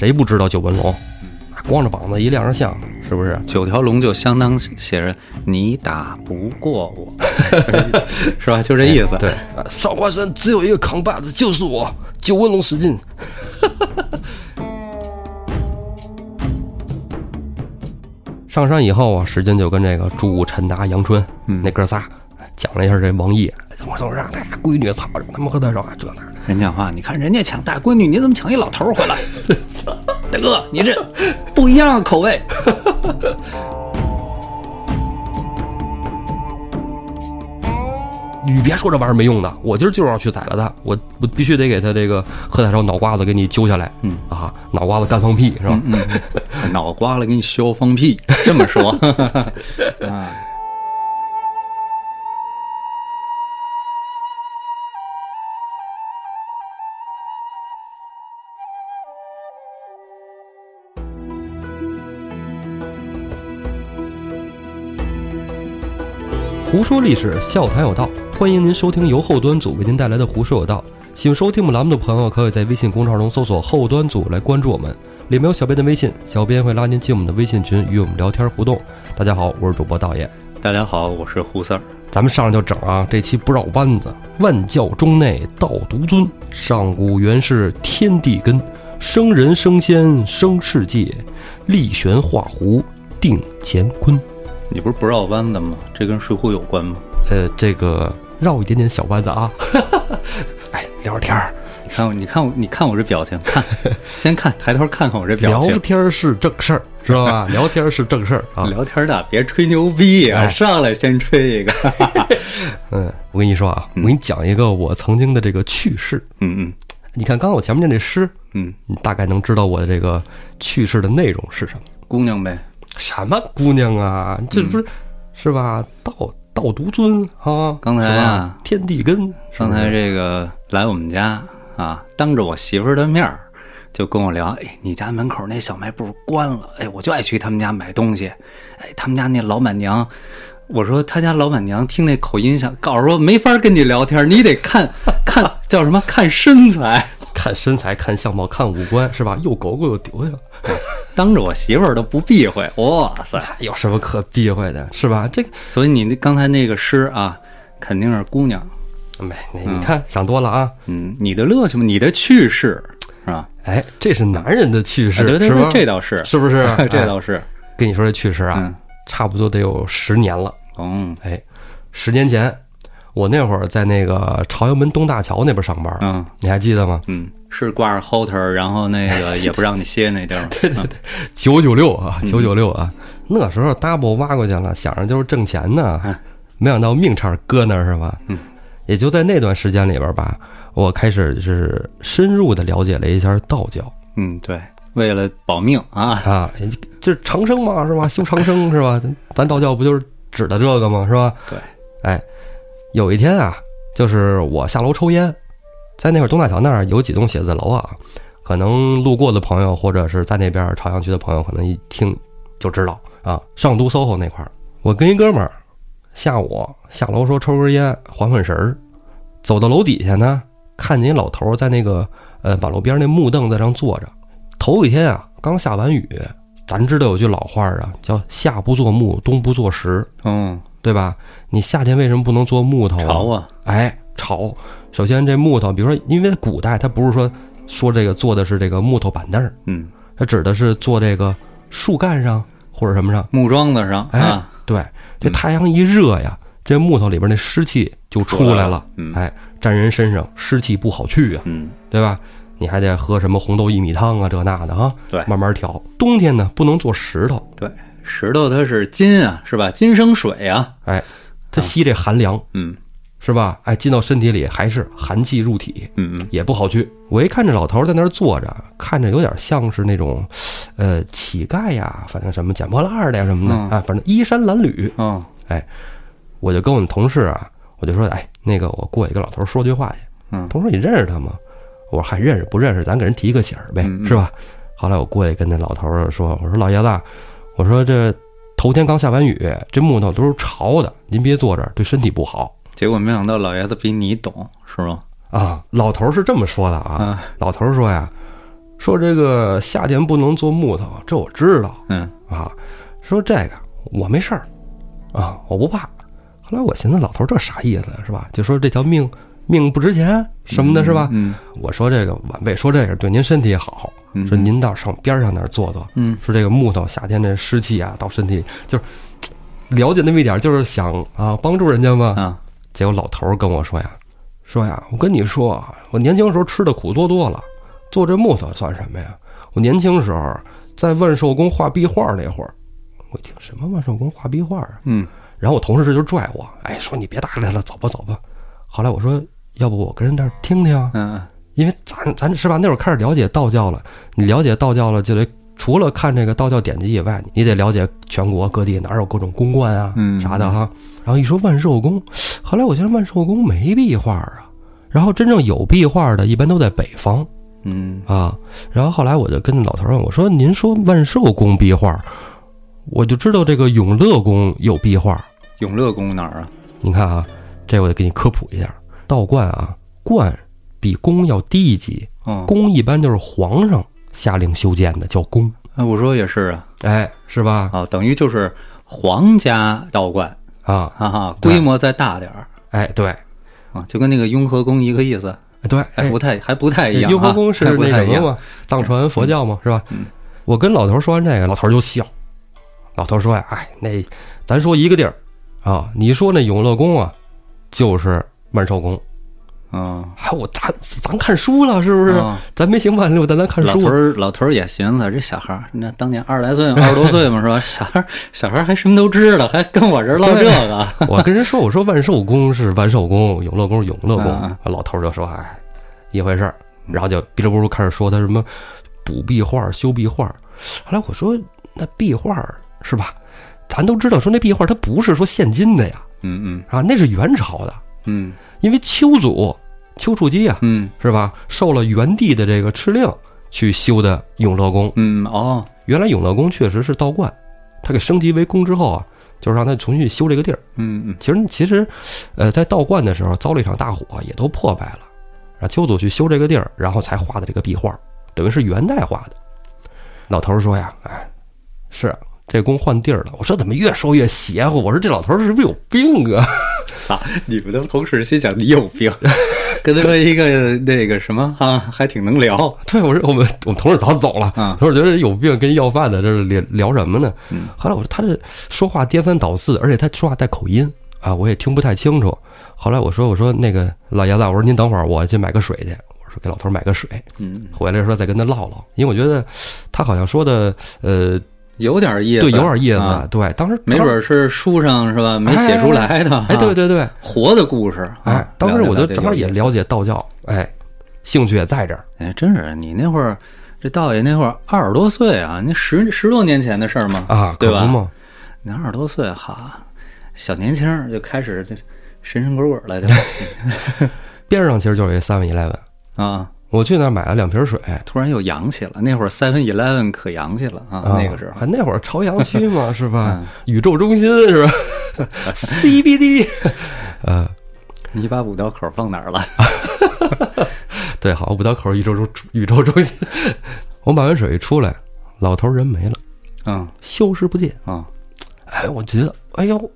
谁不知道九纹龙？光着膀子一亮着相，是不是？九条龙就相当写着你打不过我，是吧？就这意思。对，少华山只有一个扛把子，就是我九纹龙史进。上山以后啊，史进就跟这个朱、陈达、杨春那哥仨讲了一下这王毅，我都让他闺女操着，他们和他说这那。人讲话，你看人家抢大闺女，你怎么抢一老头回来？大哥，你这不一样的口味。你别说这玩意儿没用的，我今儿就是要去宰了他，我我必须得给他这个何太少脑瓜子给你揪下来。嗯啊，脑瓜子干放屁是吧？嗯，脑瓜子给你削放屁，这么说 啊。胡说历史，笑谈有道，欢迎您收听由后端组为您带来的《胡说有道》。喜欢收听我们栏目的朋友，可以在微信公众号中搜索“后端组”来关注我们，里面有小编的微信，小编会拉您进我们的微信群，与我们聊天互动。大家好，我是主播道爷。大家好，我是胡三儿。咱们上来就整啊，这期不绕弯子。万教中内道独尊，上古原是天地根，生人生仙生世界，力玄画弧定乾坤。你不是不绕弯子吗？这跟水浒有关吗？呃，这个绕一点点小弯子啊。哎，聊会天儿。你看我，你看我，你看我这表情，看，先看，抬头看看我这表情。聊天是正事儿，知道吧？聊天是正事儿啊。聊天的别吹牛逼啊，上来先吹一个。嗯，我跟你说啊，我给你讲一个我曾经的这个趣事。嗯嗯。你看，刚刚我前面念这诗，嗯，你大概能知道我的这个趣事的内容是什么？姑娘呗。什么姑娘啊？这不是是吧？道道独尊啊！刚才啊，天地根。刚才这个来我们家啊，当着我媳妇儿的面儿就跟我聊：哎，你家门口那小卖部关了，哎，我就爱去他们家买东西。哎，他们家那老板娘，我说他家老板娘听那口音像，告诉说没法跟你聊天，你得看 看叫什么？看身材。看身材，看相貌，看五官，是吧？又狗狗又丢下，当着我媳妇儿都不避讳。哇塞，有什么可避讳的，是吧？这个，所以你那刚才那个诗啊，肯定是姑娘。没，你看想多了啊。嗯，你的乐趣嘛，你的趣事是吧？哎，这是男人的趣事，是吧？这倒是，是不是？这倒是。跟你说这趣事啊，差不多得有十年了。嗯，哎，十年前。我那会儿在那个朝阳门东大桥那边上班，嗯，你还记得吗？嗯，是挂着后头，然后那个 也不让你歇那地儿。对对对，九九六啊，九九六啊，那时候 double 挖过去了，想着就是挣钱呢，没想到命差点搁那儿是吧？嗯，也就在那段时间里边吧，我开始是深入的了解了一下道教。嗯，对，为了保命啊啊，就是长生嘛，是吧？修长生是吧？咱道教不就是指的这个吗？是吧？对，哎。有一天啊，就是我下楼抽烟，在那会儿东大桥那儿有几栋写字楼啊，可能路过的朋友或者是在那边朝阳区的朋友，可能一听就知道啊。上都 SOHO 那块儿，我跟一哥们儿下午下楼说抽根烟缓缓神儿，走到楼底下呢，看见一老头在那个呃马路边那木凳子上坐着。头一天啊，刚下完雨，咱知道有句老话啊，叫夏不做木，冬不做石，嗯，对吧？你夏天为什么不能做木头啊？潮啊！哎，潮。首先，这木头，比如说，因为古代它不是说说这个做的是这个木头板凳嗯，它指的是做这个树干上或者什么上木桩子上。哎，对，这太阳一热呀，这木头里边那湿气就出来了。哎，沾人身上湿气不好去啊。嗯，对吧？你还得喝什么红豆薏米汤啊，这那的啊。对，慢慢调。冬天呢，不能做石头。对，石头它是金啊，是吧？金生水啊。哎。它吸这寒凉，嗯，是吧？哎，进到身体里还是寒气入体，嗯嗯，也不好去。我一看这老头在那儿坐着，看着有点像是那种，呃，乞丐呀，反正什么捡破烂的呀什么的啊，反正衣衫褴褛。嗯，哎，我就跟我们同事啊，我就说，哎，那个我过去跟老头说句话去。嗯，同事你认识他吗？我说还认识，不认识咱给人提个醒儿呗，是吧？后来我过去跟那老头说，我说老爷子，我说这。头天刚下完雨，这木头都是潮的，您别坐这儿，对身体不好。结果没想到老爷子比你懂，是吗？啊，老头是这么说的啊。老头说呀，说这个夏天不能做木头，这我知道嗯啊。说这个我没事儿啊，我不怕。后来我寻思，老头儿这啥意思是吧？就说这条命命不值钱什么的，是吧？嗯我说这个晚辈说这个对您身体好，嗯说您到上边上那儿坐坐，嗯说这个木头夏天这湿气啊，到身体里就是了解那么一点，就是想啊帮助人家嘛。啊结果老头儿跟我说呀，说呀，我跟你说啊，我年轻时候吃的苦多多了，做这木头算什么呀？我年轻时候在万寿宫画壁画那会儿，我一听什么万寿宫画壁画啊？嗯然后我同事就拽我，哎，说你别搭理他了，走吧走吧。后来我说，要不我跟人那儿听听，嗯因为咱咱是吧，那会儿开始了解道教了，你了解道教了，就得除了看这个道教典籍以外，你得了解全国各地哪有各种宫观啊嗯啥的哈。然后一说万寿宫，后来我觉得万寿宫没壁画啊，然后真正有壁画的，一般都在北方嗯啊。然后后来我就跟老头问我说：“您说万寿宫壁画，我就知道这个永乐宫有壁画。永乐宫哪儿啊？你看啊，这我得给你科普一下，道观啊，观比宫要低一级。”哦，宫一般就是皇上下令修建的，叫宫，哎，我说也是啊，哎，是吧？啊，等于就是皇家道观，啊，哈哈，规模再大点儿哎，对，啊，就跟那个雍和宫一个意思，对，哎不，太还不太一样啊。雍和宫是那什么嘛，藏传佛教嘛，是吧嗯？我跟老头说完这个，老头就笑。老头说呀，哎，那咱说一个地儿啊，你说那永乐宫啊，就是万寿宫。嗯，还，我咱咱看书了，是不是？啊咱没行万六，但咱看书了。老头儿，老头儿也寻思，这小孩儿，那当年二十来岁，二十多岁嘛，是吧？小孩儿，小孩儿还什么都知道，还跟我这儿唠这个，我跟人说，我说万寿宫是万寿宫，永乐宫是永乐宫嗯。老头儿就说，哎，一回事儿。然后就哔哩咕噜开始说他什么补壁画、修壁画。后来我说，那壁画是吧？咱都知道，说那壁画它不是说现今的呀，嗯嗯啊，那是元朝的，嗯因为丘祖丘处机啊，嗯是吧？受了元帝的这个敕令去修的永乐宫。嗯，哦，原来永乐宫确实是道观，他给升级为宫之后啊，就是让他重新修这个地儿。嗯嗯其实其实，呃，在道观的时候遭了一场大火，也都破败了，让丘祖去修这个地儿，然后才画的这个壁画，等于是元代画的。老头说呀，哎，是这工换地儿了。我说怎么越说越邪乎？我说这老头儿是不是有病啊？操！你们的同事心想你有病，跟他们一个那个什么啊，还挺能聊。对，我说我们我们同事早走了。嗯同事觉得有病，跟要饭的这是聊聊什么呢？嗯后来我说他这说话颠三倒四，而且他说话带口音啊，我也听不太清楚。后来我说我说那个老爷子，我说您等会儿，我去买个水去。我说给老头买个水，嗯，回来说再跟他唠唠，因为我觉得他好像说的呃有点意思，对有点意思，啊对，当时没准是书上是吧没写出来的。哎，对啊，对对，活的故事。哎啊，当时我就正好也。了解道教，哎，兴趣也在这儿，哎，真是你那会儿，这道爷那会儿二十多岁啊，那十十多年前的事儿嘛，啊，对吧可不嘛，你二十多岁，哈，小年轻儿就开始这神神鬼鬼了，就边上其实就是一 Seven Eleven，啊，我去那儿买了两瓶水，突然又洋气了。那会儿 Seven Eleven 可洋气了啊，啊，那个时候还那会儿朝阳区嘛，是吧嗯？宇宙中心是吧？CBD，呃，你把五道口放哪儿了？对，好，五道口宇宙中宇宙中心。我买完水一出来，老头人没了，嗯消失不见。啊，哎，我觉得，哎呦，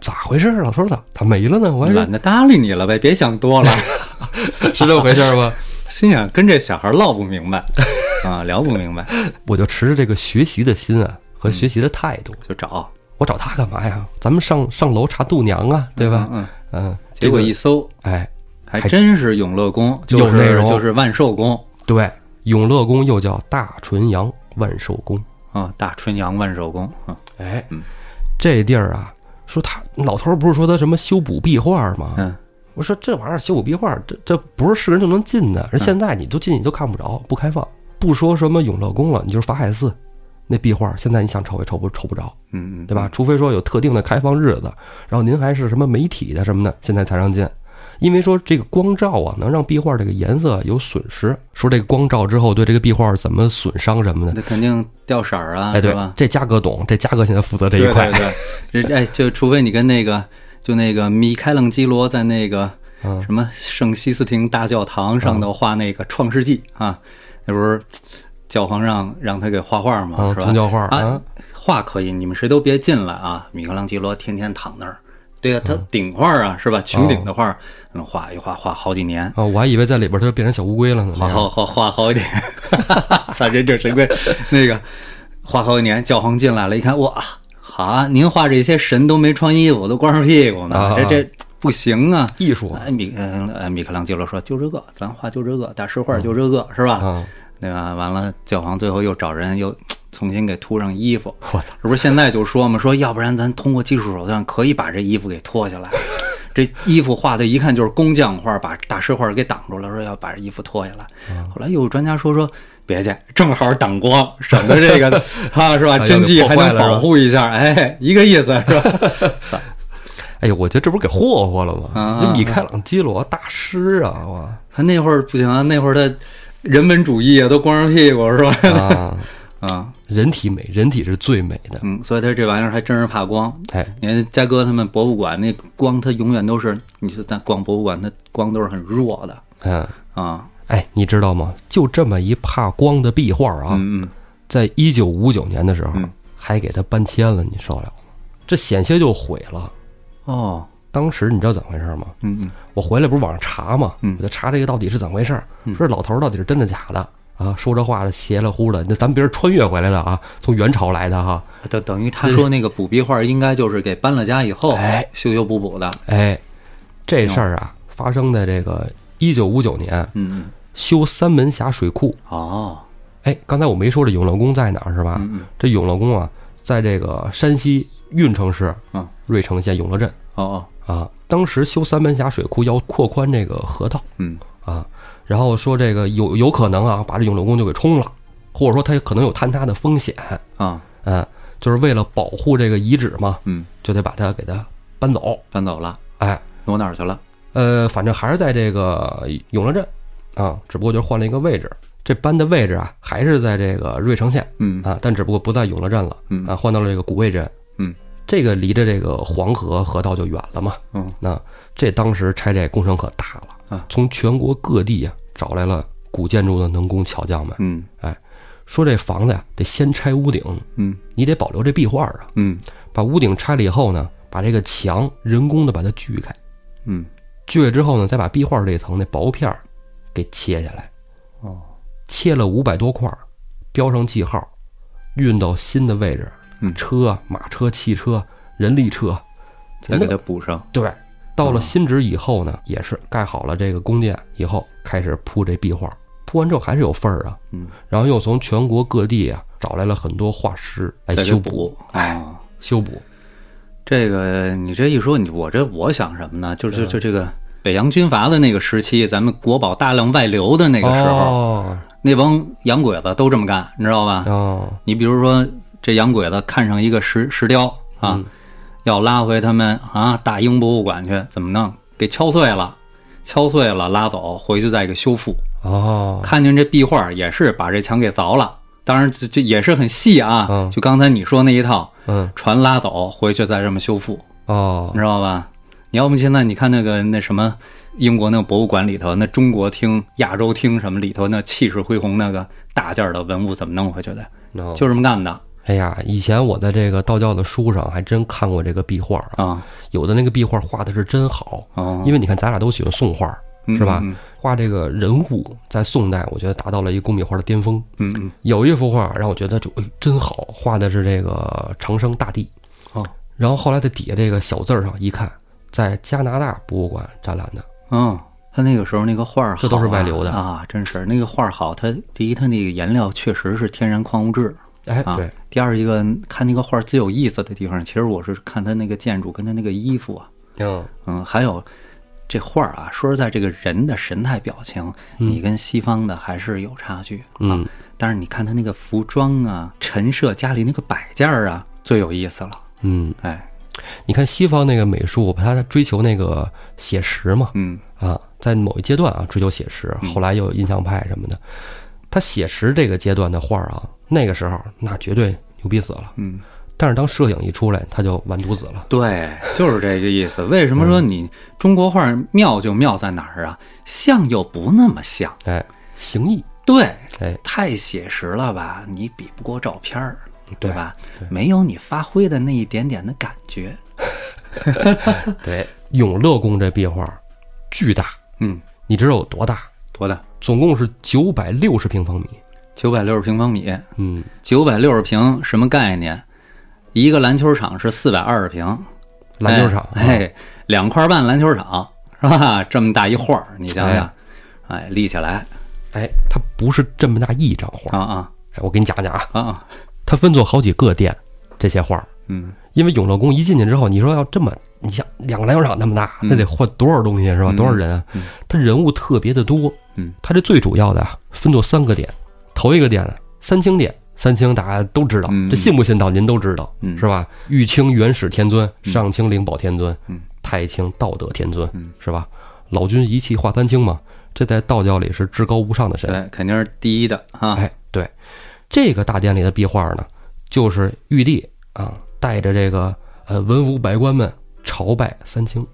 咋回事儿？老头咋他没了呢？我懒得搭理你了呗，别想多了。是这么回事儿吧？心想跟这小孩唠不明白 啊，聊不明白。我就持着这个学习的心啊和学习的态度，就找，我找他干嘛呀？咱们上上楼查度娘啊，对吧？嗯，嗯，结果一搜，哎，还真是永乐宫，就是有内容。就是万寿宫。对，永乐宫又叫大纯阳万寿宫。啊，大纯阳万寿宫啊，哎嗯，这地儿啊，说他老头儿不是说他什么修补壁画吗？嗯我说这玩意儿修补壁画，这这不是是人就能进的。而现在你都进去都看不着，不开放。不说什么永乐宫了，你就是法海寺那壁画，现在你想瞅也瞅不瞅不着，嗯嗯，对吧？除非说有特定的开放日子，然后您还是什么媒体的什么的，现在才让进。因为说这个光照啊，能让壁画这个颜色有损失。说这个光照之后对这个壁画怎么损伤什么的，那肯定掉色儿啊，哎，对吧？这嘉哥懂，这嘉哥现在负责这一块。对对对，这哎，就除非你跟那个，就那个米开朗基罗在那个嗯什么圣西斯廷大教堂上头画那个《创世纪》啊，那不是教皇让让他给画画嘛，啊，是吧？宗教画啊啊，画可以，你们谁都别进来啊！米开朗基罗天天躺那儿，对呀、他顶画啊，是吧？穹顶的画，嗯，画一画画好几年，啊，我还以为在里边他就变成小乌龟了呢。画好好画好几年，操，忍者神龟那个画好几年，教皇进来了，一看哇，好啊，您画这些神都没穿衣服，都光着屁股呢，啊这这不行啊！艺术哎，米呃米开朗基罗说就这个，咱画就这个，大师画就这个，是吧？啊，对吧？完了，教皇最后又找人又重新给涂上衣服。我操，这不是现在就说嘛，说要不然咱通过技术手段可以把这衣服给脱下来。这衣服画的一看就是工匠画，把大师画给挡住了，说要把这衣服脱下来。后来又有专家说说别去，正好挡光，省得这个 啊是吧？啊真迹还能保护一下，哎，一个意思是吧？哎呦，我觉得这不是给霍霍了吗？啊米开朗基罗大师啊，哇他那会儿不行啊，那会儿他人文主义啊，都光着屁股是吧？啊，啊，人体美，人体是最美的。嗯，所以他这玩意儿还真是怕光。哎，你看嘉哥他们博物馆那光，它永远都是，你说咱逛博物馆，那光都是很弱的嗯，啊。哎，你知道吗？就这么一怕光的壁画啊，嗯嗯在一九五九年的时候嗯，还给他搬迁了，你受了吗？这险些就毁了。哦，当时你知道怎么回事吗？嗯嗯我回来不是网上查嘛，嗯我就查这个到底是怎么回事说这老头到底是真的假的啊？说这话的邪了乎的，那咱别人穿越回来的啊，从元朝来的哈、等等于他说那个补壁画，应该就是给搬了家以后，哎修修补补的。哎，这事儿啊，发生在这个一九五九年嗯修三门峡水库。嗯，哦，哎，刚才我没说这永乐宫在哪儿是吧？嗯嗯这永乐宫啊，在这个山西运城市嗯芮城县永乐镇哦哦，啊。当时修三门峡水库要扩宽这个河道嗯啊，然后说这个有有可能啊，把这永乐宫就给冲了，或者说它可能有坍塌的风险。啊嗯，就是为了保护这个遗址嘛，嗯，就得把它给它搬走。搬走了，哎，挪哪儿去了？呃，反正还是在这个永乐镇啊，只不过就是换了一个位置。这搬的位置啊，还是在这个芮城县嗯啊，但只不过不在永乐镇了嗯啊，换到了这个古卫镇。嗯，这个离着这个黄河河道就远了嘛。嗯那这当时拆这工程可大了啊，从全国各地啊找来了古建筑的能工巧匠们，嗯哎说这房子呀得先拆屋顶，嗯你得保留这壁画啊。嗯把屋顶拆了以后呢，把这个墙人工的把它锯开，嗯，锯了之后呢，再把壁画这层那薄片儿给切下来，哦，切了五百多块儿，标上记号，运到新的位置。嗯车、马车、汽车、人力车，再给它补上。对。到了新址以后呢，也是盖好了这个宫殿以后，开始铺这壁画。铺完之后还是有缝儿啊，嗯，然后又从全国各地啊找来了很多画师来修补，哎。修补。这个你这一说，你我这我想什么呢？就是就就这个北洋军阀的那个时期，咱们国宝大量外流的那个时候，哦那帮洋鬼子都这么干，你知道吧？哦，你比如说这洋鬼子看上一个石石雕啊，嗯要拉回他们啊大英博物馆去，怎么弄？给敲碎了，敲碎了拉走，回去再给修复。哦，看见这壁画也是把这墙给凿了，当然这这也是很细啊，嗯就刚才你说那一套，嗯，船拉走，回去再这么修复。哦你，知道吧？你要不现在你看那个那什么英国那个博物馆里头，那中国厅、亚洲厅什么里头那气势恢宏那个大件儿的文物怎么弄回去的？哦就这么干的。哎呀，以前我在这个道教的书上还真看过这个壁画啊，啊。有的那个壁画画的是真好，啊，因为你看咱俩都喜欢宋画，是吧？嗯。画这个人物在宋代，我觉得达到了一个工笔画的巅峰。嗯嗯。有一幅画让我觉得就哎真好，画的是这个长生大帝，哦，然后后来在底下这个小字儿上一看，在加拿大博物馆展览的，嗯，他那个时候那个画儿这都是外流的啊，真是那个画儿好。他第一，他那个颜料确实是天然矿物质哎，啊对，。第二一个，看那个画儿最有意思的地方，其实我是看他那个建筑跟他那个衣服啊，嗯，嗯，还有这画儿啊，说实在，这个人的神态表情，你跟西方的还是有差距啊。嗯但是你看他那个服装啊、陈设、家里那个摆件儿啊，最有意思了。嗯，哎，你看西方那个美术，他追求那个写实嘛，嗯啊，在某一阶段啊追求写实，后来又有印象派什么的。他写实这个阶段的画啊，那个时候那绝对牛逼死了。嗯，但是当摄影一出来，他就完犊子了。对，就是这个意思。为什么说你中国画妙就妙在哪儿啊？像又不那么像，哎，形意，对，哎，太写实了吧？你比不过照片儿，对吧？对没有你发挥的那一点点的感觉。对，永乐宫这壁画巨大，嗯，你知道有多大？多大？总共是九百六十平方米。九百六十平方米，嗯，九百六十平什么概念？一个篮球场是四百二十平，篮球场，哎，哎 两块半篮球场是吧？这么大一画儿，你想想，哎，立起来哎，它不是这么大一张画。啊啊哎，我给你讲讲啊，啊啊，它分作好几个店，这些画儿。嗯因为永乐宫一进去之后，你说要这么，你像两个篮球场那么大，那得换多少东西是吧？嗯多少人啊？嗯它人物特别的多。嗯，它这最主要的啊，分作三个点。头一个点，三清殿，三清大家都知道，嗯这信不信道您都知道，嗯是吧？玉清元始天尊，上清灵宝天尊，嗯太清道德天尊，嗯是吧？老君一气化三清嘛，这在道教里是至高无上的神。对，肯定是第一的啊。哎，对，这个大殿里的壁画呢，就是玉帝啊带着这个呃文武百官们朝拜三清。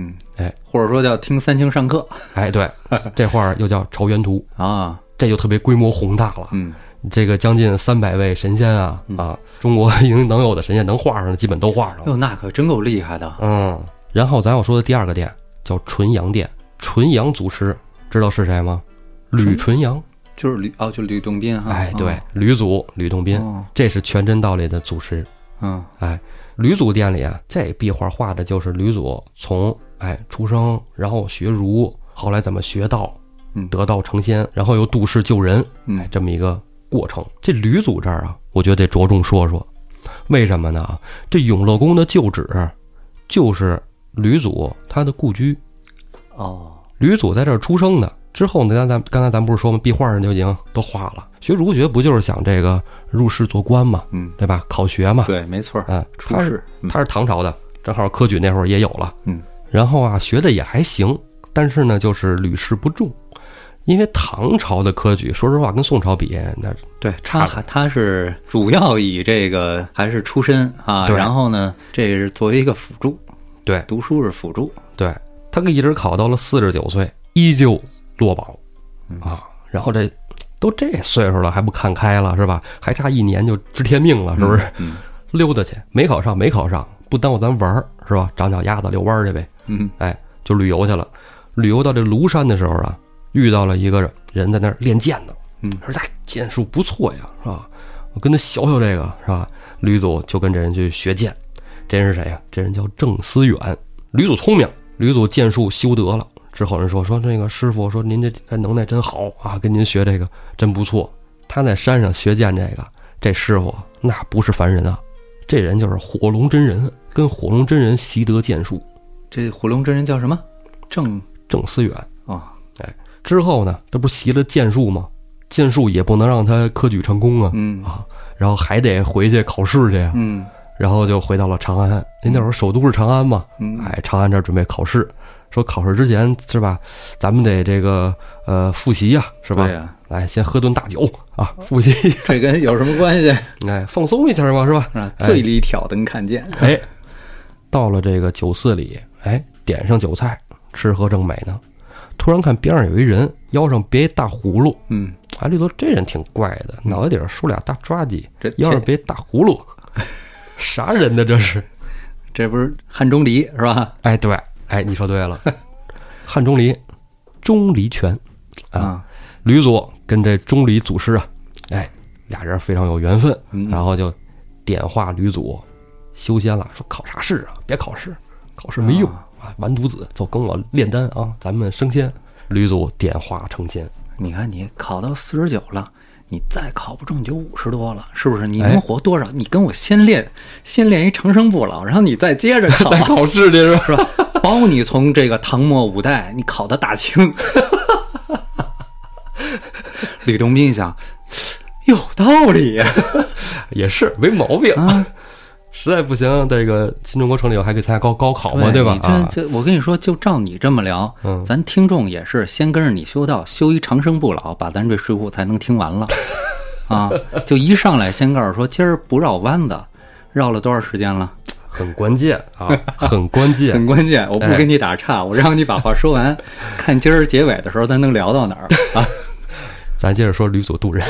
嗯，哎，或者说叫听三清上课 哎，对，这画儿又叫朝元图，啊。这就特别规模宏大了。嗯这个将近三百位神仙啊啊，中国已经能有的神仙能画上的基本都画上了。哟，那可真够厉害的。嗯，然后咱要说的第二个殿叫纯阳殿，纯阳祖师知道是谁吗？吕纯阳。就是吕哦，就吕洞宾哈。哎，对，吕祖吕洞宾，哦这是全真道里的祖师。嗯哎，吕祖殿里啊，这壁画画的就是吕祖从哎出生，然后学儒，后来怎么学道，嗯得道成仙，然后又度世救人，嗯哎，这么一个过程。这吕祖这儿啊，我觉得得着重说说，为什么呢？这永乐宫的旧址就是吕祖他的故居，哦，吕祖在这儿出生的。之后呢，刚才刚才咱不是说吗？壁画上就已经都画了。学儒学不就是想这个入仕做官嘛，嗯，对吧？考学嘛，对，没错儿，啊，他是。嗯他是唐朝的，正好科举那会儿也有了，嗯，然后啊学的也还行，但是呢就是屡试不中，因为唐朝的科举，说实话跟宋朝比，那对差他是主要以这个还是出身啊，然后呢，这是作为一个辅助，对读书是辅助，对他一直考到了四十九岁，依旧落榜嗯啊，然后这都这岁数了还不看开了是吧？还差一年就知天命了，是不是？嗯溜达去，没考上没考上，不耽误咱玩儿是吧？长脚丫子遛弯儿去呗。嗯哎，就旅游去了。旅游到这庐山的时候啊，遇到了一个人在那儿练剑呢。嗯说他剑术不错呀，是吧？我跟他学学这个，是吧？吕祖就跟这人去学剑。这人是谁呀？这人叫郑思远。吕祖聪明，吕祖剑术修得了。之后人说说那个师傅说您这这能耐真好啊，跟您学这个真不错。他在山上学剑，这个这师傅那不是凡人啊，这人就是火龙真人，跟火龙真人习得剑术。这火龙真人叫什么？郑？郑思远。哦，之后呢，他不是习了剑术吗？剑术也不能让他科举成功啊，嗯。啊，然后还得回去考试去呀，嗯。然后就回到了长安。您那会儿首都是长安嘛，嗯，哎，长安这儿准备考试，说考试之前是吧，咱们得这个呃复习呀，是吧对？呀，哎，先喝顿大酒啊，复习一下，这跟有什么关系？哎，放松一下嘛，是吧？醉里挑灯看剑，哎，到了这个酒肆里，哎，点上酒菜，吃喝正美呢。突然看边上有一人，腰上别一大葫芦，嗯，哎，里头这人挺怪的，脑袋顶上梳俩大抓髻，这这腰上别一大葫芦，啥人呢？这是？这不是汉钟离是吧？哎，对，哎，你说对了，汉钟离，钟离权啊，啊，吕祖跟这钟离祖师啊，哎，俩人非常有缘分，嗯然后就点化吕祖修仙了，说考啥试啊？别考试，考试没用啊啊！完犊子，走，跟我炼丹啊，咱们升仙。吕祖点化成仙，你看你考到四十九了。你再考不中，你就五十多了，是不是？你哎能活多少？你跟我先练，先练一长生不老，然后你再接着考，再考试去是吧？包你从这个唐末五代，你考到大清。吕洞宾想，有道理呀、也是没毛病啊！实在不行，这个新中国成立以后还可以参加高高考嘛，对吧？你啊，这这，我跟你说，就照你这么聊，嗯咱听众也是先跟着你修道，修一长生不老，把咱这《水浒》才能听完了啊！就一上来先告诉说，今儿不绕弯子，绕了多少时间了？很关键啊，很关键。很关键，我不哎给你打岔，我让你把话说完，看今儿结尾的时候咱能聊到哪儿 啊？咱接着说吕祖渡人，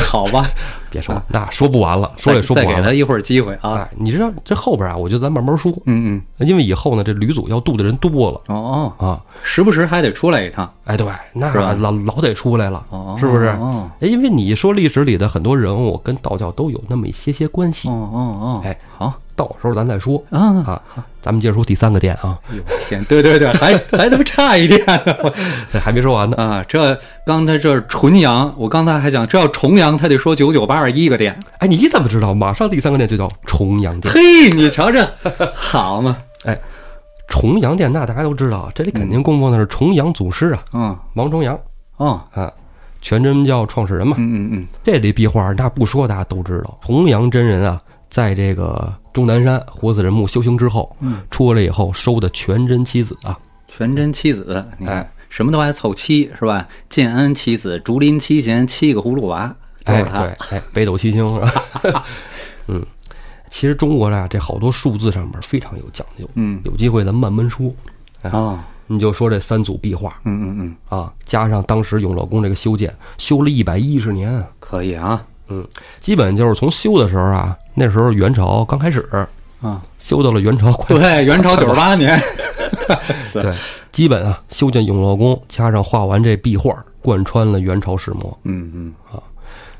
好吧，别说，那说不完了，说也说不完了。再给他一会儿机会啊。哎，你知道这后边啊，我觉得咱慢慢说，嗯嗯，因为以后呢，这吕祖要渡的人多了哦哦，啊。时不时还得出来一趟，哎，对，那是老老得出来了，哦，是不是？哦哎，因为你说历史里的很多人物跟道教都有那么一些些关系，哦哦哦，哎，好到时候咱再说啊，啊。咱们接着说第三个店啊，哎呦天，对对对，还 还他妈差一点呢 这还没说完呢。啊！这刚才这纯阳，我刚才还讲这要重阳，他得说九九八十一个店。哎，你怎么知道？马上第三个店就叫重阳店。嘿，你瞧这 好嘛？重阳店，那大家都知道，这里肯定供奉的是重阳祖师啊，嗯王重阳嗯，啊，全真教创始人嘛。嗯嗯嗯，这里壁画那不说大家都知道，重阳真人啊，在这个终南山活死人墓修行之后，嗯，出来以后收的全真七子啊，全真七子，你看、哎。什么都爱凑七是吧？建安七子，竹林七贤，七个葫芦娃，都哎是他。对，哎北斗七星是吧？嗯，其实中国呀，这好多数字上面非常有讲究，嗯。有机会咱慢慢说。哦，你就说这三组壁画。嗯嗯嗯，啊，加上当时永乐宫这个修建，修了一百一十年。啊，可以啊。嗯基本就是从修的时候啊，那时候元朝刚开始，啊，修到了元朝快对，元朝九十八年，对，基本啊修建永乐宫，加上画完这壁画，贯穿了元朝始末。嗯嗯啊，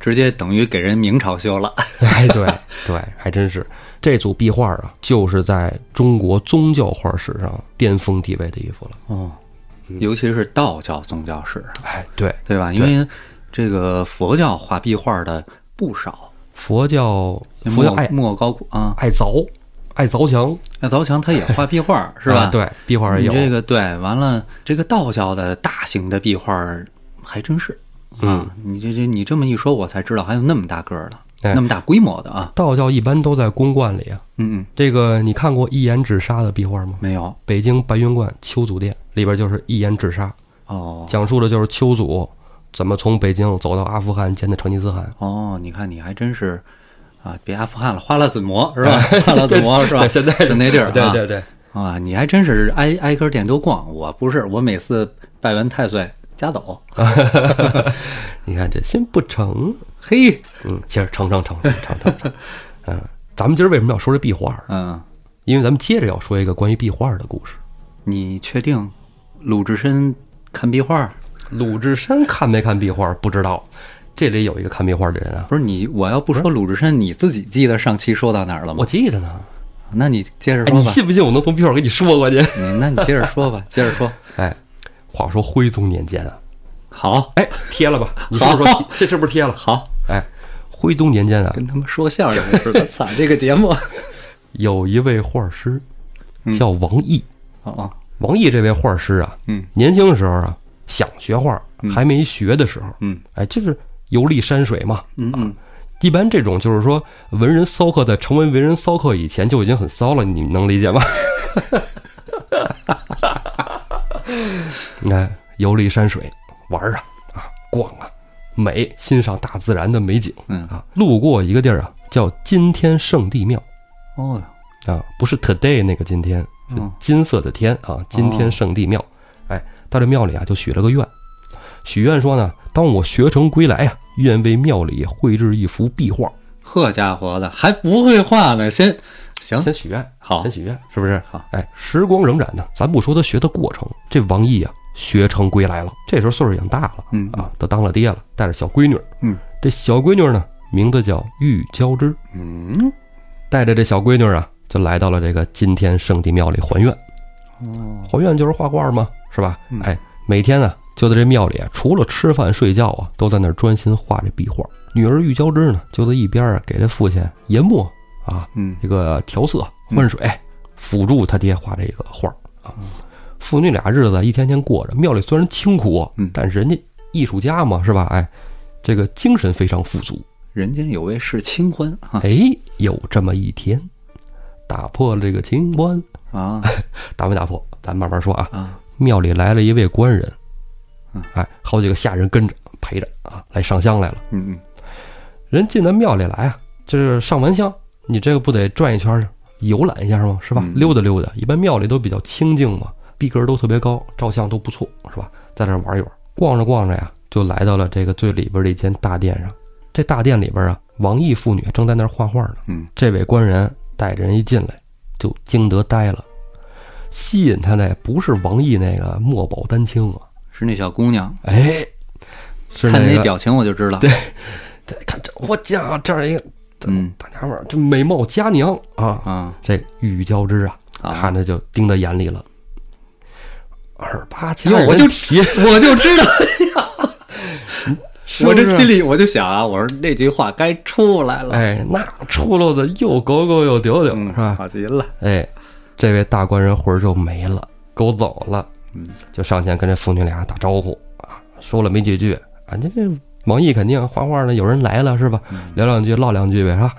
直接等于给人明朝修了。哎，对对，还真是这组壁画啊，就是在中国宗教画史上巅峰地位的一幅了。哦，尤其是道教宗教史，哎，对，对吧？因为这个佛教画壁画的不少，佛教佛教爱莫莫高窟啊，爱凿，爱凿墙爱凿墙他也画壁画 是吧？啊对，壁画也你有。这个对，完了，这个道教的大型的壁画还真是嗯啊！你这这你这么一说，我才知道还有那么大个儿的，哎那么大规模的啊！道教一般都在宫观里啊。嗯嗯，这个你看过一言止沙的壁画吗？没有北京白云观秋祖殿里边就是一言止沙，哦讲述的就是秋祖怎么从北京走到阿富汗见的成吉思汗。哦，你看你还真是啊，别阿富汗了，花剌子模是吧？花剌子模是吧？现在是那地儿啊，对对对，啊，你还真是挨挨个店都逛，我不是，我每次拜完太岁家走，你看这心不成，嘿，嗯，其实成成成成成成成，嗯，咱们今儿为什么要说这壁画？嗯，因为咱们接着要说一个关于壁画的故事。你确定鲁智深看壁画？鲁智深看没看壁画不知道，这里有一个看壁画的人啊，不是你，我要不说鲁智深，你自己记得上期说到哪儿了吗我？记得呢。那你接着哎，你说吧。信不信我能从壁画给你说过去？你那你接着说吧，接着说。哎，话说徽宗年间啊，好，哎，贴了吧？你是不是说贴这是不是贴了？好，哎，徽宗年间啊，跟他们说相声似的，操这个节目。有一位画师叫王毅。哦哦，王毅这位画师啊，嗯年轻的时候啊，想学画，还没学的时候，嗯哎，就是游历山水嘛。嗯嗯，一般这种就是说，文人骚客在成为文人骚客以前就已经很骚了，你能理解吗？你 看，游历山水，玩啊啊，逛啊，美，欣赏大自然的美景嗯啊。路过一个地儿啊，叫金天圣地庙哦，啊，不是 today 那个今天，是嗯金色的天啊，金天圣地庙。哎，到这庙里啊，就许了个愿，许愿说呢，当我学成归来呀、愿为庙里绘制一幅壁画。呵家伙的，还不会画呢，先行先许愿，好先许愿，是不是？好，哎，时光荏苒呢，咱不说他学的过程，这王毅啊，学成归来了。这时候岁数已经大了，嗯啊，都当了爹了，带着小闺女儿。嗯，这小闺女儿呢，名字叫玉娇枝，嗯，带着这小闺女儿啊，就来到了这个金天圣地庙里还愿。哦，还愿就是画画嘛，是吧？嗯哎，每天呢，就在这庙里啊，除了吃饭睡觉啊，都在那儿专心画这壁画。女儿玉娇枝呢，就在一边啊，给这父亲研墨啊，嗯这个调色换水，辅助他爹画这个画啊。父女俩日子一天天过着，庙里虽然清苦嗯，但是人家艺术家嘛，是吧？哎，这个精神非常富足。人间有味是清欢啊哎，有这么一天，打破了这个清欢，啊 打没打破？咱慢慢说啊。啊，庙里来了一位官人嗯，哎，好几个下人跟着陪着啊，来上香来了。嗯嗯，人进到庙里来啊，就是上完香，你这个不得转一圈儿游览一下吗？是吧？嗯溜达溜达。一般庙里都比较清静嘛，逼格都特别高，照相都不错，是吧？在这玩一玩，逛着逛着呀，就来到了这个最里边的一间大殿上。这大殿里边啊，王毅妇女正在那儿画画呢。嗯，这位官人带着人一进来，就惊得呆了。吸引他那不是王毅那个墨宝丹青啊，是那小姑娘，哎，是那个。看那表情我就知道。对对，看这我家这儿一个 嗯。大娘们儿，这美貌佳娘啊，啊。这玉娇枝啊，啊，看着就盯在眼里了。二八家哟，我就提，我就知道，是不是我这心里我就想啊，我说那句话该出来了，哎，那出溜的又狗狗又丢丢，嗯，是吧？好极了，哎，这位大官人魂儿就没了，勾走了。嗯，就上前跟这父女俩打招呼啊，说了没几句啊，您这王毅肯定画画呢，有人来了是吧？聊两句唠两句呗，是吧？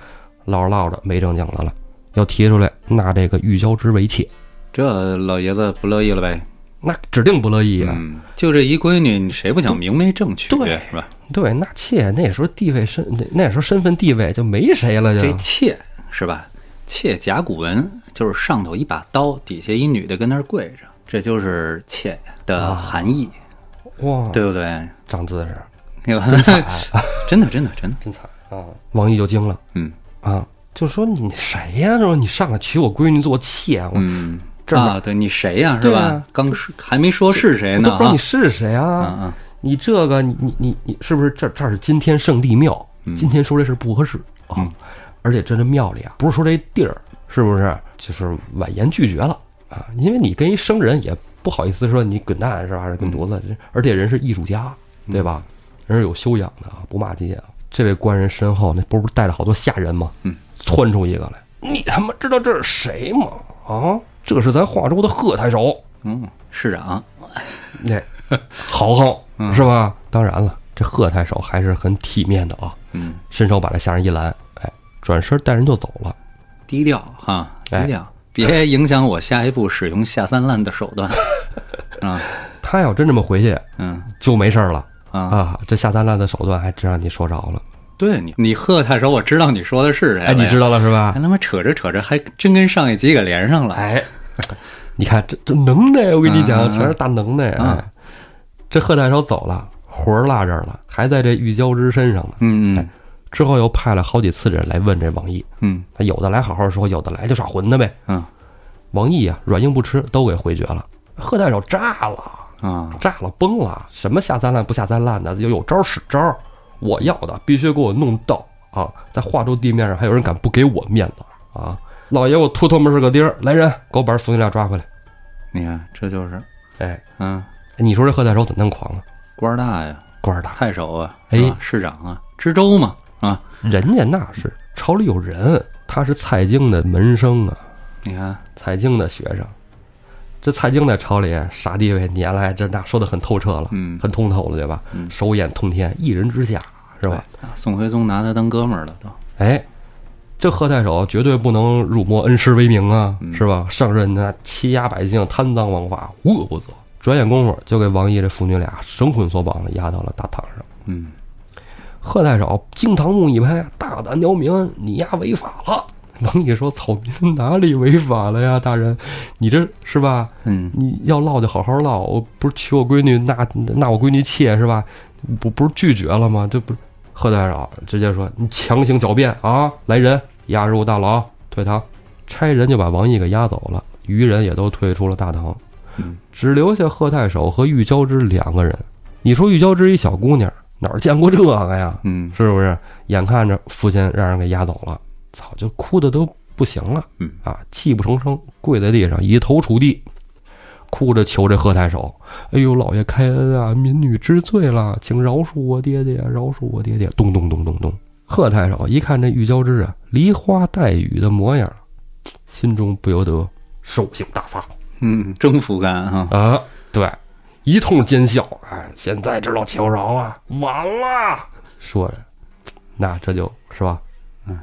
唠着唠着没正经的了，要提出来纳这个玉娇之为妾，这老爷子不乐意了呗？那指定不乐意啊。嗯，就这一闺女，你谁不想明媒正娶？对是吧？对，那妾那时候地位身那那时候身份地位就没谁了，就这妾是吧？妾甲骨文就是上头一把刀，底下一女的跟那儿跪着，这就是妾的含义，哇，对不对？长姿势？真惨，真的，真的，真的，真惨啊！王毅就惊了嗯啊，就说你谁呀？说你上来娶我闺女做妾，我嗯。这儿啊，对你谁呀、是吧？啊刚是还没说是谁呢啊我都不知道你！是谁嗯啊？嗯你这个，你你你你是不是这这儿是今天圣地庙？嗯今天说这事不合适啊！嗯而且这这庙里啊，不是说这地儿是不是，就是婉言拒绝了啊？因为你跟一生人也不好意思说你滚蛋是吧？滚犊子？而且人是艺术家，对吧？人是有修养的啊，不骂街啊。这位官人身后那不是带了好多下人吗？嗯，窜出一个来，你他妈知道这是谁吗？啊，这是咱华州的贺太守。嗯，市长，那豪横嗯是吧？当然了，这贺太守还是很体面的啊，嗯，伸手把这下人一拦，哎，转身带人就走了。低调哈，哎低调，别影响我下一步使用下三滥的手段 啊，他要真这么回去，嗯就没事儿了啊，啊。这下三滥的手段还真让你说着了，对你，你贺太守，我知道你说的是谁，哎，你知道了是吧还？他妈扯着扯着，还真跟上一集给连上了，哎，你看这这能耐，我跟你讲，全是大能耐。啊哎，这贺太守走了，魂儿落这儿了，还在这玉娇枝身上呢。嗯嗯之后又派了好几次人来问这王毅，嗯他有的来好好说，有的来就耍混的呗。嗯王毅啊，软硬不吃，都给回绝了。贺太守炸了，啊，炸了，崩了！什么下三滥不下三滥的，有有招使招。我要的必须给我弄到啊！在化州地面上还有人敢不给我面子啊！老爷，我秃头们是个钉儿，来人，给我把这父女俩抓回来！你看这就是，哎，嗯，你说这贺太守怎么那么狂啊？官儿大呀，官儿大，太守啊，哎市长啊，知州嘛，啊，人家那是朝里有人，他是蔡京的门生啊，你看，蔡京的学生。这蔡京在朝里啥地位？你原来这那说的很透彻了，嗯很通透了，对吧？嗯手眼通天，一人之下，是吧？宋徽宗拿他当哥们儿了都，哎，这贺太守绝对不能辱没恩师威名啊，嗯是吧？上任那欺压百姓，贪赃枉法，无恶不作。转眼功夫就给王毅这父女俩绳捆索绑的押到了大堂上。嗯贺太守惊堂木一拍，大胆刁民，你丫违法了！王毅说：“草民哪里违法了呀，大人？你这是吧？嗯你要唠就好好唠，我不是娶我闺女，纳纳我闺女妾是吧？不不是拒绝了吗？这不是贺太守直接说你强行狡辩啊！来人，押入大牢，退堂。差人就把王毅给押走了，余人也都退出了大堂，嗯只留下贺太守和玉娇枝两个人。你说玉娇枝一小姑娘，哪儿见过这个呀？嗯是不是？眼看着父亲让人给押走了，操，就哭的都不行了，嗯啊，泣不成声，跪在地上以头触地，哭着求这贺太守：“哎呦，老爷开恩啊，民女知罪了，请饶恕我爹爹，饶恕我爹爹。”咚咚咚咚咚，贺太守一看这玉娇枝啊，梨花带雨的模样，心中不由得兽性大发嗯，征服感哈，啊！对，一通奸笑，哎，现在知道求饶啊，晚了。说着，那这就是吧？嗯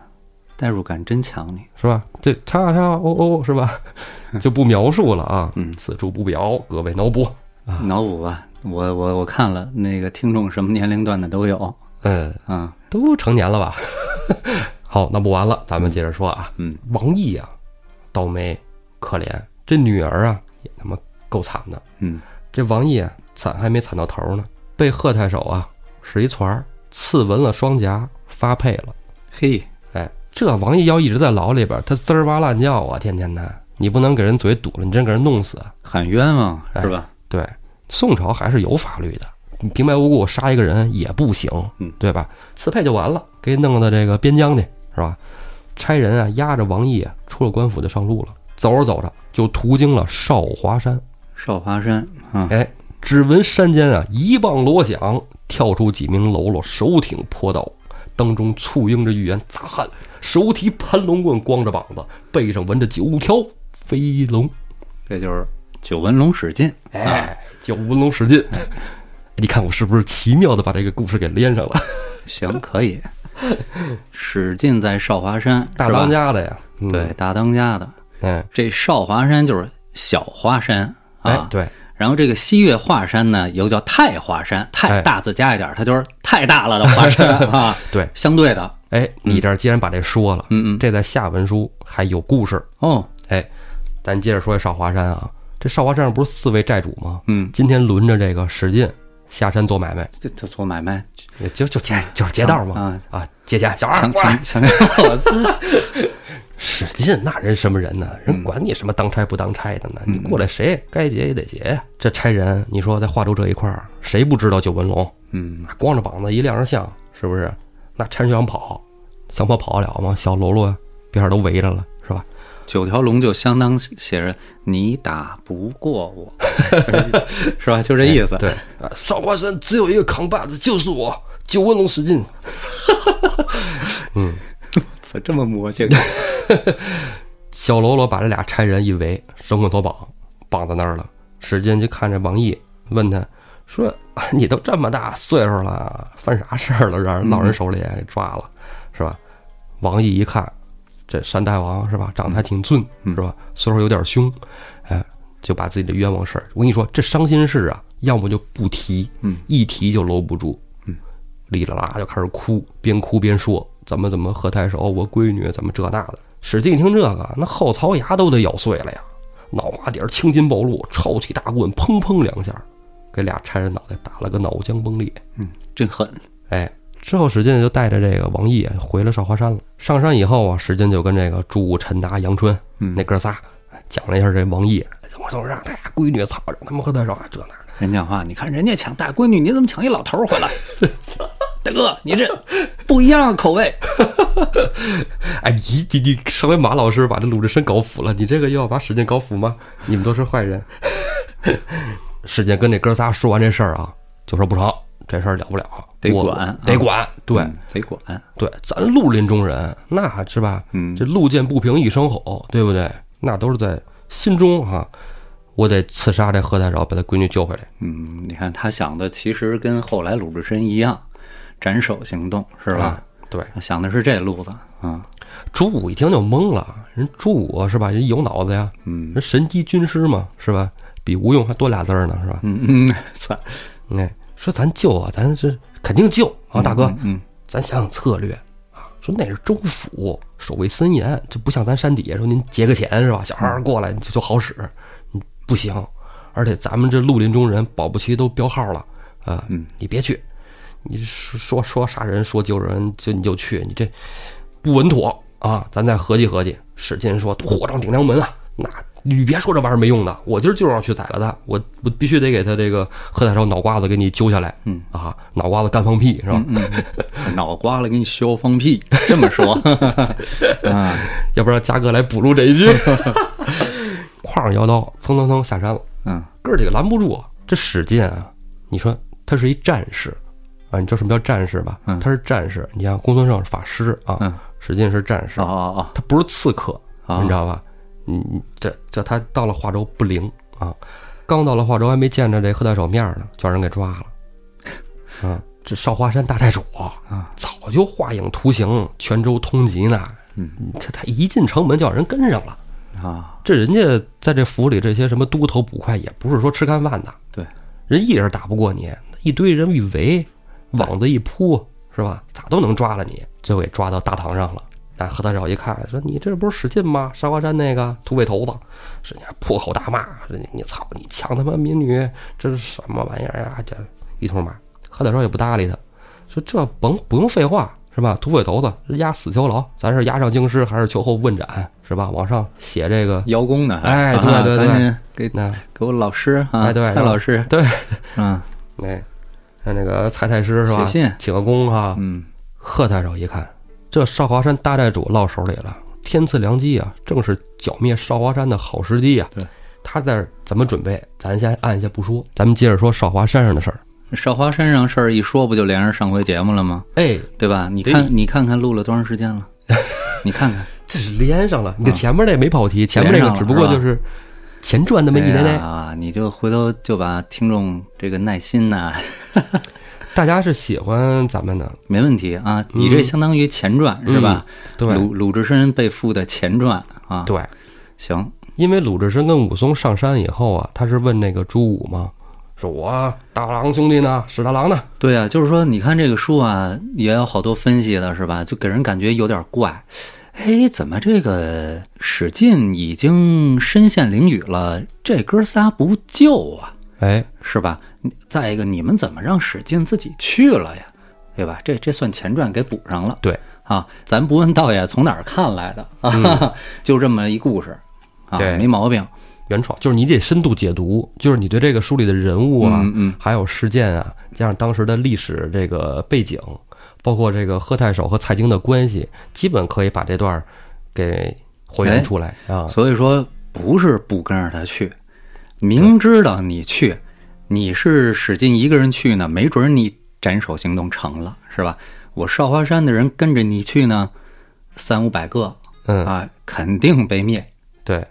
代入感真强你，是吧？这叉叉哦哦是吧？就不描述了啊。嗯此处不表，各位脑补啊。脑补吧，我我我看了，那个听众什么年龄段的都有，嗯，啊，都成年了吧？好，那不完了，咱们接着说啊。嗯王毅啊，倒霉可怜，这女儿啊也他妈够惨的。嗯这王毅啊，惨还没惨到头呢，被贺太守啊使一船儿刺纹了双颊，发配了。嘿，哎，这王毅要一直在牢里边，他滋儿哇乱叫啊，天天的，你不能给人嘴堵了，你真给人弄死。喊冤枉哎是吧？对，宋朝还是有法律的，你平白无故杀一个人也不行，嗯，对吧？刺配就完了，给弄到这个边疆去，是吧？差人啊，押着王毅啊，出了官府就上路了，走着走着就途经了少华山，少华山啊，哎，只闻山间啊一棒锣响，跳出几名喽啰，手挺坡刀，当中簇拥着一员杂汉，手提盘龙棍，光着膀子，背上纹着九条飞龙。这就是九纹龙史进。哎，九纹龙史进。你看我是不是奇妙的把这个故事给连上了？行，可以。史进在少华山，大当家的呀，嗯对，大当家的。哎这少华山就是小华山啊，哎对，然后这个西岳华山呢，又叫太华山，太哎。大字加一点，它就是太大了的华山 啊。对，相对的，哎，你这儿既然把这说了，嗯嗯，这在下文书还有故事。哦，哎，咱接着说这少华山啊，这少华山上不是四位寨主吗？嗯，今天轮着这个史进下山做买卖，这这做买卖？就就就劫就是劫道嘛。啊啊，借钱，小二强过来。强强，我操！史进那人什么人呢？嗯人管你什么当差不当差的呢？你过来谁该劫也得劫呀。这差人，你说在华州这一块儿，谁不知道九纹龙？嗯，光着膀子一亮着相，是不是？那差人就想跑，想跑跑得了吗？小喽啰边上都围着了，是吧？九条龙就相当写着你打不过我，是吧？就这意思。对，啊，少华山只有一个扛把子，就是我九纹龙史进。操，这么魔性。小喽啰把这俩差人一围，绳捆索绑，绑在那儿了。史进就看着王毅，问他说：“你都这么大岁数了，犯啥事儿了？让人老人手里给抓了，是吧？”王毅一看，这山大王是吧，长得还挺俊，是吧？岁数有点凶，哎，就把自己的冤枉事儿，我跟你说，这伤心事啊，要么就不提，嗯，一提就搂不住，嗯，哩啦啦就开始哭，边哭边说怎么怎么贺太守，我闺女怎么这那的。史进一听这个，那后槽牙都得咬碎了呀，脑瓜顶儿青筋暴露，抄起大棍，砰砰两下，给俩差人脑袋打了个脑浆崩裂。嗯，真狠。哎，之后史进就带着这个王毅啊回了少华山了。上山以后啊，史进就跟这个朱陈达、杨春嗯那哥仨讲了一下这王毅怎么怎么让他俩闺女操，让他们和太守啊这那。人讲话，你看人家抢大闺女，你怎么抢一老头儿回来？大哥，你这不一样的口味。哎，你你你，上回马老师把这鲁智深搞腐了，你这个又要把史进搞腐吗？你们都是坏人。史进跟这哥仨说完这事儿啊，就说不成，这事儿了不了，得管得管。对嗯得管。对，咱绿林中人，那是吧？嗯这路见不平一声吼，对不对？那都是在心中哈、我得刺杀这贺太守，把他闺女救回来。嗯，你看他想的其实跟后来鲁智深一样，斩首行动是吧啊？对，想的是这路子啊。朱武一听就懵了，人朱武是吧？人有脑子呀，嗯人神机军师嘛，是吧？比吴用还多俩字儿呢，是吧？嗯嗯，操，哎，说咱救啊，咱是肯定救啊，大哥，嗯咱想想策略啊。说那是州府，守卫森严，就不像咱山底下说您劫个钱是吧？小孩儿过来就就好使，嗯，不行。而且咱们这绿林中人保不齐都标号了啊，嗯你别去，你说说说杀人说救人就你就去，你这不稳妥啊！咱再合计合计。史进说火仗顶梁门啊，那你别说这玩意儿没用的，我今儿就要去宰了他，我我必须得给他这个贺太守脑瓜子给你揪下来，嗯啊，脑瓜子干放屁是吧？嗯嗯，脑瓜子给你削放屁，这么说 啊？要不然嘉哥来补录这一句。挎上腰刀，蹭蹭蹭下山了。嗯哥儿几个拦不住啊！这史进啊，你说他是一战士啊，你知道什么叫战士吧？嗯他是战士。你像公孙胜是法师啊，嗯，史进是战士，哦哦他不是刺客，哦你知道吧？你你这这他到了华州不灵啊，刚到了华州还没见着这贺太守面呢，就让人给抓了。啊，这少华山大寨主啊，早就画影图形，泉州通缉呢。嗯，这他一进城门就让人跟上了。哦啊，这人家在这府里这些什么都头捕快，也不是说吃干饭的。对，人一人打不过你，一堆人一围，网子一铺，是吧？咋都能抓了你，最后给抓到大堂上了。那何大少一看，说：“你这不是使劲吗？沙华山那个土匪头子。”人家破口大骂：“说你你操，你抢他妈民女，这是什么玩意儿呀？”这一通骂。何大少也不搭理他，说这甭不用废话是吧？土匪头子押死囚牢，咱是押上京师还是秋后问斩是吧？往上写这个，邀功呢？哎啊对对对给那给我老师啊，哎对蔡老师，对，嗯那像那个蔡太师是吧？请个功哈。嗯，贺太守一看，这少华山大寨主落手里了，天赐良机啊，正是剿灭少华山的好时机啊。对，他在这儿怎么准备，咱先按下不说，咱们接着说少华山上的事儿。少华山上事儿一说，不就连着上回节目了吗？哎，对吧？你看，你看看录了多长时间了？你看看，这是连上了，你看前面那没跑题，前面那个只不过就是前传那么一哎点点。啊，你就回头就把听众这个耐心呐、大家是喜欢咱们的，没问题啊。你这相当于前传、是吧？嗯对鲁鲁智深被缚的前传啊。对，行，因为鲁智深跟武松上山以后啊，他是问那个朱武嘛，说我大郎兄弟呢，史大郎呢？对啊，就是说，你看这个书啊，也有好多分析的，是吧？就给人感觉有点怪。哎，怎么这个史进已经身陷囹圄了，这哥仨不救啊？哎，是吧？再一个，你们怎么让史进自己去了呀？对吧？这这算前传给补上了。对啊，咱不问道爷从哪儿看来的啊，就这么一故事啊，对没毛病。原创就是你得深度解读，就是你对这个书里的人物啊，嗯嗯还有事件啊，加上当时的历史这个背景，包括这个贺太守和蔡京的关系，基本可以把这段儿给还原出来啊。所以说，不是不跟着他去，明知道你去，你是史进一个人去呢，没准你斩首行动成了，是吧？我少华山的人跟着你去呢，三五百个嗯，啊，肯定被灭。对，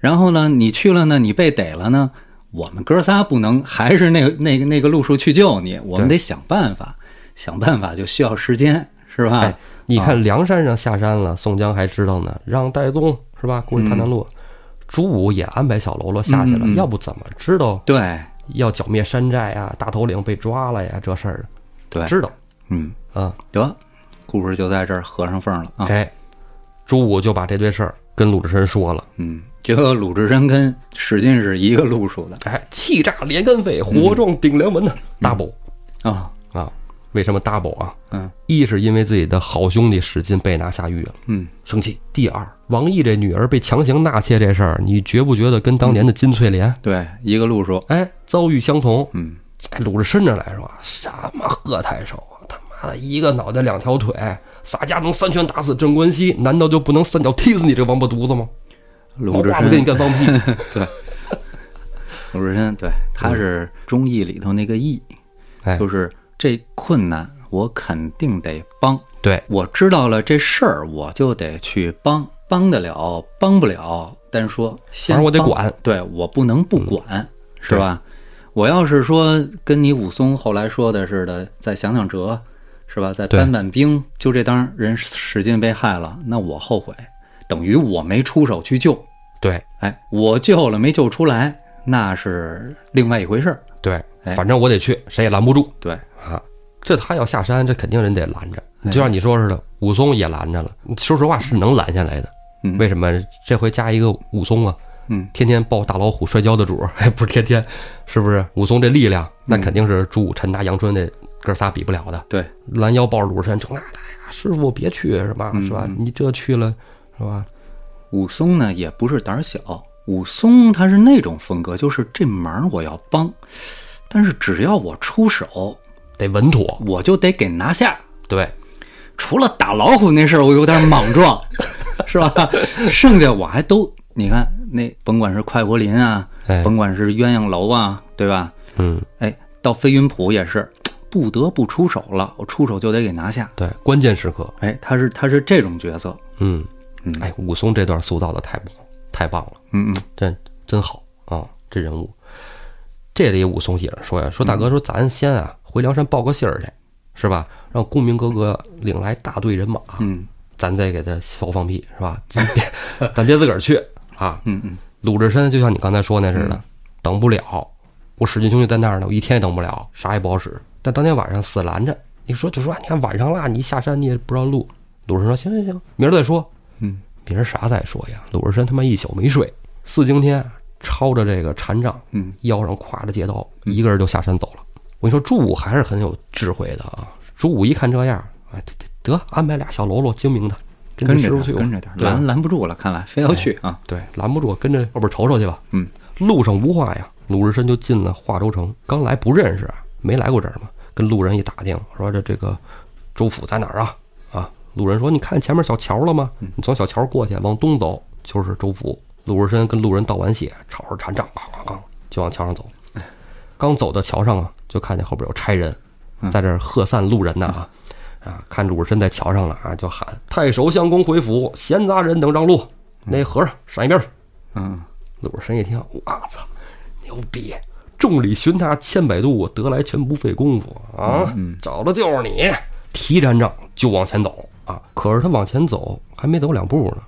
然后呢，你去了呢，你被逮了呢，我们哥仨不能还是那个那个那个路数去救你，我们得想办法，想办法就需要时间，是吧？哎，你看梁山上下山了，宋江还知道呢，让戴宗是吧？过去探探路，朱武也安排小喽啰下去了，要不怎么知道对要剿灭山寨啊？大头领被抓了呀，这事儿对，知道嗯，啊。得，故事就在这儿合上缝了啊。哎，朱武就把这堆事儿跟鲁智深说了。嗯，这个鲁智深跟史进是一个路数的哎，气炸连根肺，火撞顶梁门呢、double 啊。啊！为什么 double 啊？嗯一是因为自己的好兄弟史进被拿下狱了，嗯，生气；第二，王毅这女儿被强行纳妾这事儿，你觉不觉得跟当年的金翠莲，对，一个路数。哎，遭遇相同？嗯，在鲁智深这来说，什么贺太守啊，他妈的一个脑袋两条腿，洒家能三拳打死镇关西，难道就不能三脚踢死你这王八犊子吗？鲁智我爸不给你，干放屁。对鲁智深，对，他是忠义里头那个义，哎，就是这困难我肯定得帮。对，我知道了这事儿，我就得去帮，帮得了，帮不了，单说先反正我得管，对我不能不管，是吧？我要是说跟你武松后来说的似的，再想想辙，是吧？再搬搬兵，就这当人史进被害了，那我后悔，等于我没出手去救。对，哎，我救了没救出来，那是另外一回事儿。对，哎反正我得去，谁也拦不住对，啊。这他要下山，这肯定人得拦着。哎就像你说似的，武松也拦着了。说实话是能拦下来的。嗯为什么这回加一个武松啊？嗯，天天抱大老虎摔跤的主儿，哎，不是天天，是不是？武松这力量，那肯定是朱武、陈达、杨春这哥仨比不了的。对，拦腰抱着鲁智深，说：“那哎呀，师傅别去，是吧？嗯是吧？你这去了，是吧？武松呢也不是胆儿小，武松他是那种风格，就是这忙我要帮，但是只要我出手，得稳妥。我就得给拿下。对，除了打老虎那事儿，我有点莽撞，是吧？剩下我还都，你看那甭管是快活林啊，哎，甭管是鸳鸯楼啊，对吧？嗯，哎，到飞云浦也是，不得不出手了，我出手就得给拿下。对，关键时刻，哎，他是他是这种角色，嗯，嗯哎，武松这段塑造的太棒，太棒了。嗯嗯真真好啊！这人物，这里武松也是说呀，说大哥说咱先啊回梁山报个信儿去，是吧？让公明哥哥领来大队人马，嗯咱再给他消放屁，是吧？咱别咱别自个儿去啊！嗯嗯，鲁智深就像你刚才说那似的，等不了。我史进兄弟在那儿呢，我一天也等不了，啥也不好使。但当天晚上死拦着，你说就说你看晚上了，你下山你也不知道路。鲁智深说行行行，明儿再说。嗯，明儿啥再说呀？鲁智深他妈一宿没睡，四更天抄着这个禅杖，嗯，腰上挎着戒刀，一个人就下山走了。我跟你说，朱武还是很有智慧的啊。朱武一看这样，哎，得得安排俩小喽啰精明的，跟着师傅去，跟着点，拦拦不住了，看来非要去啊。对，拦不住，跟着后边瞅瞅去吧。嗯，路上无话呀，鲁智深就进了华州城。刚来不认识啊，没来过这儿嘛。跟路人一打听，说这这个州府在哪儿啊？啊，路人说：“你看前面小桥了吗？你从小桥过去，往东走就是州府。”鲁智深跟路人道完谢，吵着禅杖，咣咣咣就往桥上走。刚走到桥上啊，就看见后边有差人在这儿喝散路人呢啊啊！看鲁智深在桥上了啊，就喊：“太守相公回府，闲杂人等让路。”那和尚闪一边去。嗯，鲁智深一听，我操，牛逼！众里寻他千百度，得来全不费工夫啊！找的就是你，提禅杖就往前走啊！可是他往前走，还没走两步呢，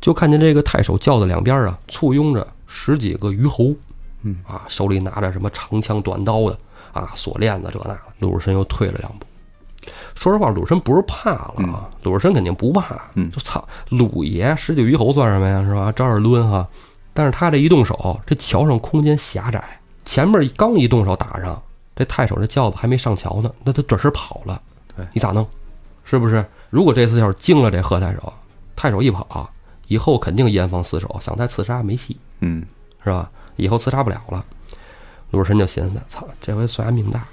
就看见这个太守轿子两边啊，簇拥着十几个虞侯，嗯啊，手里拿着什么长枪短刀的啊，锁链子这那的。鲁智深又退了两步。说实话，鲁智深不是怕了啊，鲁智深肯定不怕。嗯就操，鲁爷十几个虞侯算什么呀？是吧？招着抡哈。但是他这一动手，这桥上空间狭窄，前面刚一动手打上，这太守这轿子还没上桥呢，那他转身跑了。对你咋弄？是不是？如果这次要是惊了这贺太守，太守一跑，以后肯定严防死守，想再刺杀没戏，嗯，是吧？以后刺杀不了了。鲁智深就寻思，操，这回算俺命大，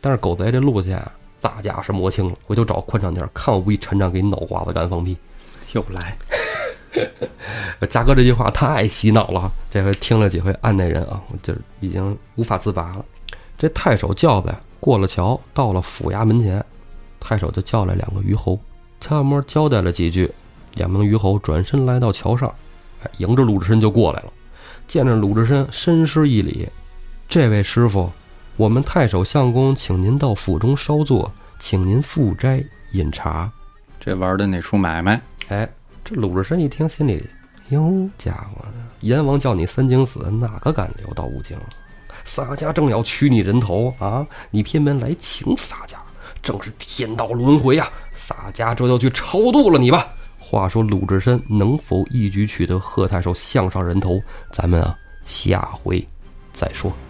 但是狗贼这路线大家是摸清了，回头找宽敞点儿，看我不一陈仗给你脑瓜子干放屁。又来。嘉哥这句话太洗脑了，这回听了几回案内人啊，我就已经无法自拔了。这太守轿子呀，过了桥，到了府衙门前，太守就叫来两个虞侯，悄摸交代了几句，两名虞侯转身来到桥上，哎，迎着鲁智深就过来了。见着鲁智深，深施一礼：“这位师傅，我们太守相公请您到府中稍坐，请您赴斋饮茶。”这玩的哪出买卖？哎，这鲁智深一听，心里哟家伙的，阎王叫你三更死，哪个敢留到五更？洒家正要取你人头啊，你偏偏来请洒家，正是天道轮回呀！洒家这就去超度了你吧。话说鲁智深能否一举取得贺太守项上人头，咱们啊下回再说。